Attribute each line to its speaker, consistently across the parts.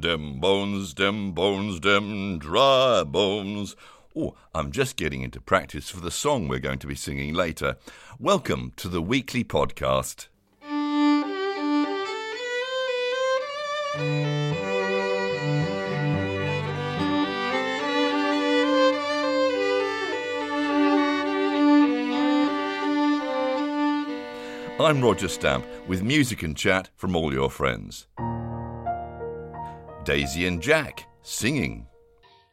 Speaker 1: Dem bones, dem bones, dem dry bones. Oh, I'm just getting into practice for the song we're going to be singing later. Welcome to the weekly podcast. I'm Roger Stamp with music and chat from all your friends. Daisy and Jack singing.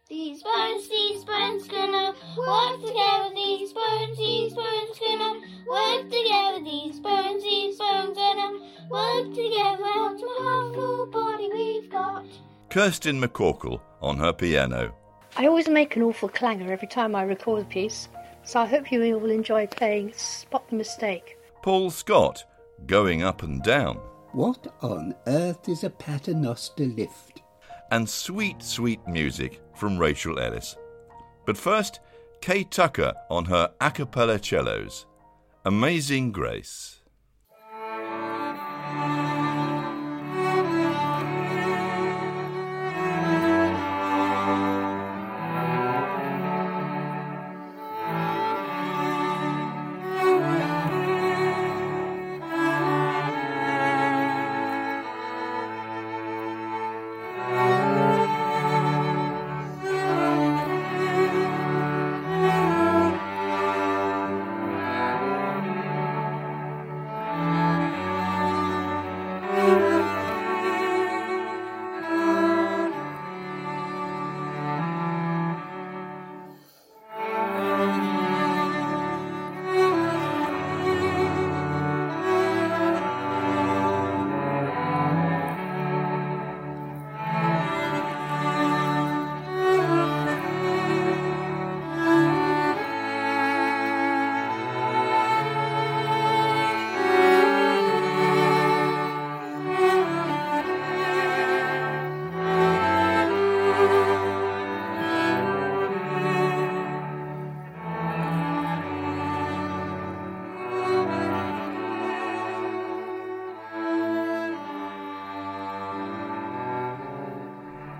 Speaker 2: These bones, these bones gonna work together. These bones, these bones gonna work together. These bones, these bones gonna work together. Out to our full body we've got.
Speaker 1: Kirsten McCorkle on her piano.
Speaker 3: I always make an awful clangor every time I record a piece, so I hope you all enjoy playing Spot the Mistake.
Speaker 1: Paul Scott, Going Up and Down.
Speaker 4: What on earth is a paternoster lift?
Speaker 1: And sweet, sweet music from Rachel Ellis. But first, Kay Tucker on her a cappella cellos. Amazing Grace.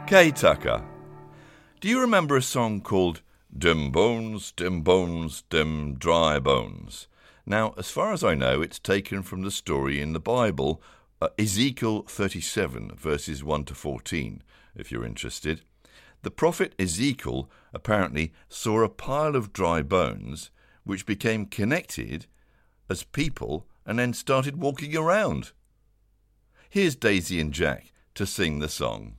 Speaker 1: Kay Tucker. Do you remember a song called Dem Bones, Dim Bones, Dim Dry Bones? Now, as far as I know, it's taken from the story in the Bible, uh, Ezekiel 37, verses 1 to 14, if you're interested. The prophet Ezekiel apparently saw a pile of dry bones which became connected as people and then started walking around. Here's Daisy and Jack to sing the song.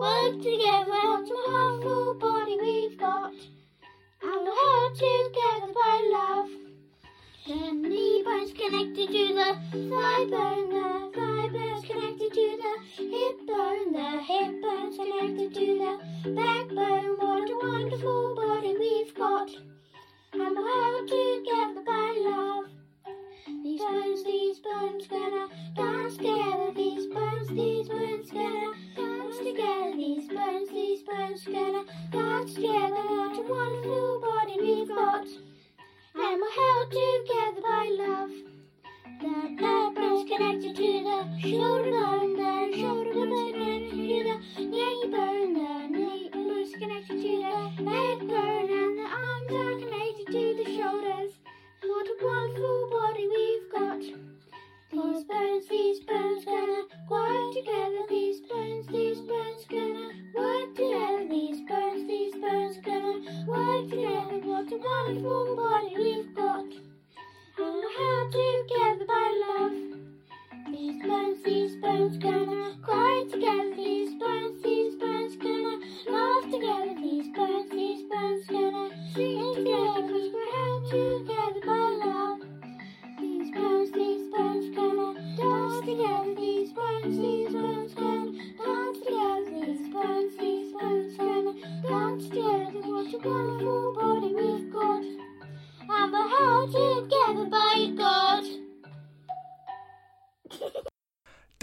Speaker 2: Together these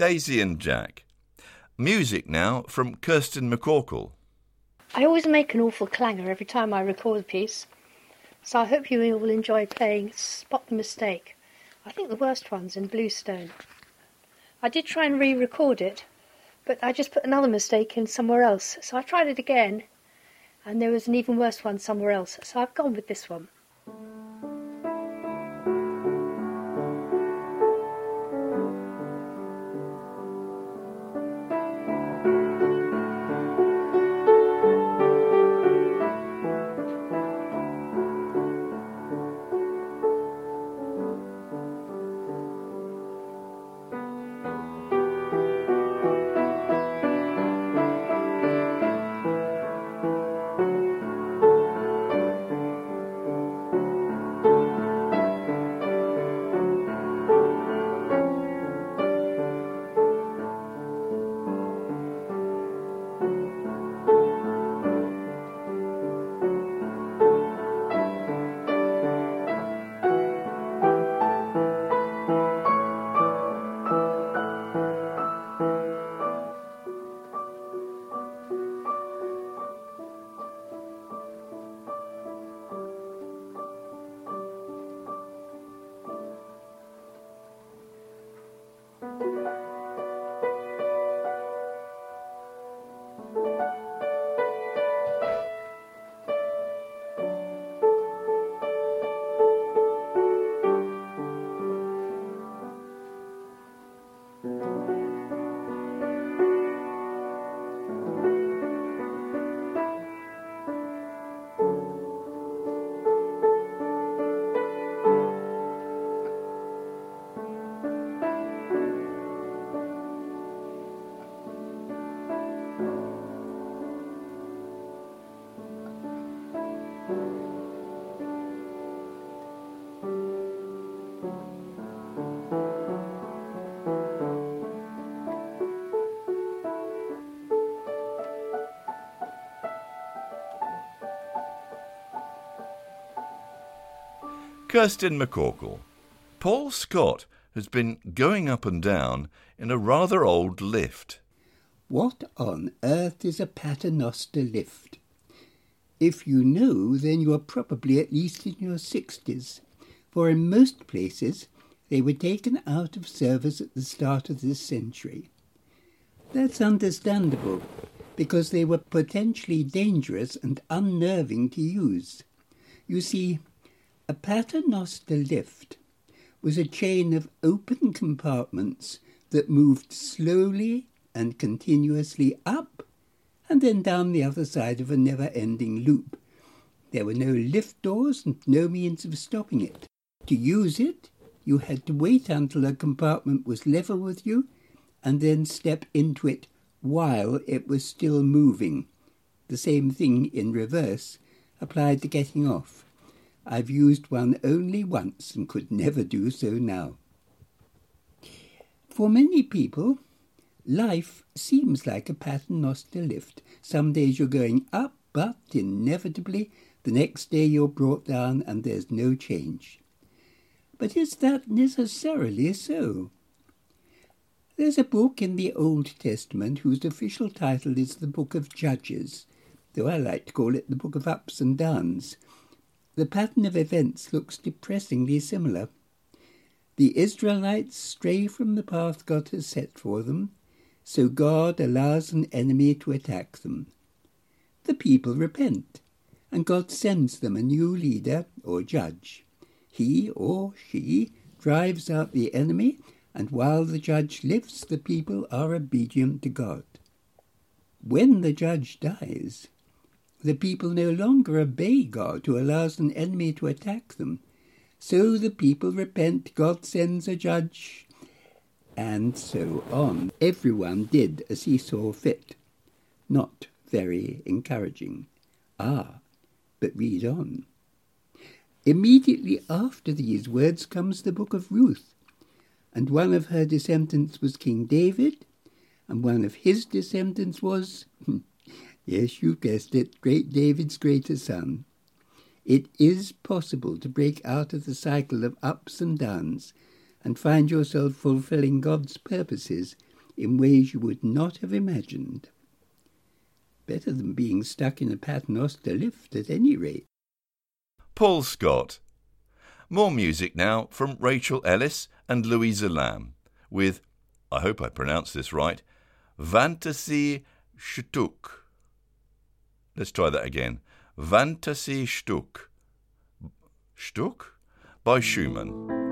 Speaker 1: Daisy and Jack. Music now from Kirsten McCorkle.
Speaker 3: I always make an awful clangor every time I record a piece, so I hope you will enjoy playing Spot the Mistake. I think the worst one's in Bluestone. I did try and re record it, but I just put another mistake in somewhere else, so I tried it again, and there was an even worse one somewhere else, so I've gone with this one.
Speaker 1: Kirsten McCorkle. Paul Scott has been going up and down in a rather old lift.
Speaker 4: What on earth is a paternoster lift? If you know, then you are probably at least in your sixties, for in most places they were taken out of service at the start of this century. That's understandable, because they were potentially dangerous and unnerving to use. You see, a paternoster lift was a chain of open compartments that moved slowly and continuously up and then down the other side of a never ending loop. There were no lift doors and no means of stopping it. To use it, you had to wait until a compartment was level with you and then step into it while it was still moving. The same thing in reverse applied to getting off. I've used one only once and could never do so now. For many people, life seems like a paternoster lift. Some days you're going up, but inevitably the next day you're brought down and there's no change. But is that necessarily so? There's a book in the Old Testament whose official title is the Book of Judges, though I like to call it the Book of Ups and Downs the pattern of events looks depressingly similar. The Israelites stray from the path God has set for them, so God allows an enemy to attack them. The people repent, and God sends them a new leader or judge. He or she drives out the enemy, and while the judge lives, the people are obedient to God. When the judge dies, the people no longer obey God who allows an enemy to attack them. So the people repent, God sends a judge, and so on. Everyone did as he saw fit. Not very encouraging. Ah, but read on. Immediately after these words comes the book of Ruth, and one of her descendants was King David, and one of his descendants was Yes, you guessed it, great David's greater son. It is possible to break out of the cycle of ups and downs and find yourself fulfilling God's purposes in ways you would not have imagined. Better than being stuck in a paternoster lift at any rate.
Speaker 1: Paul Scott. More music now from Rachel Ellis and Louisa Lamb with, I hope I pronounced this right, Fantasy Stück. Let's try that again. Fantasy Stück. Stück? By Schumann.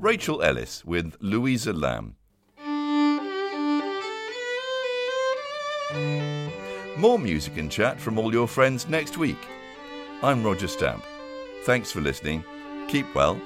Speaker 1: Rachel Ellis with Louisa Lamb. More music and chat from all your friends next week. I'm Roger Stamp. Thanks for listening. Keep well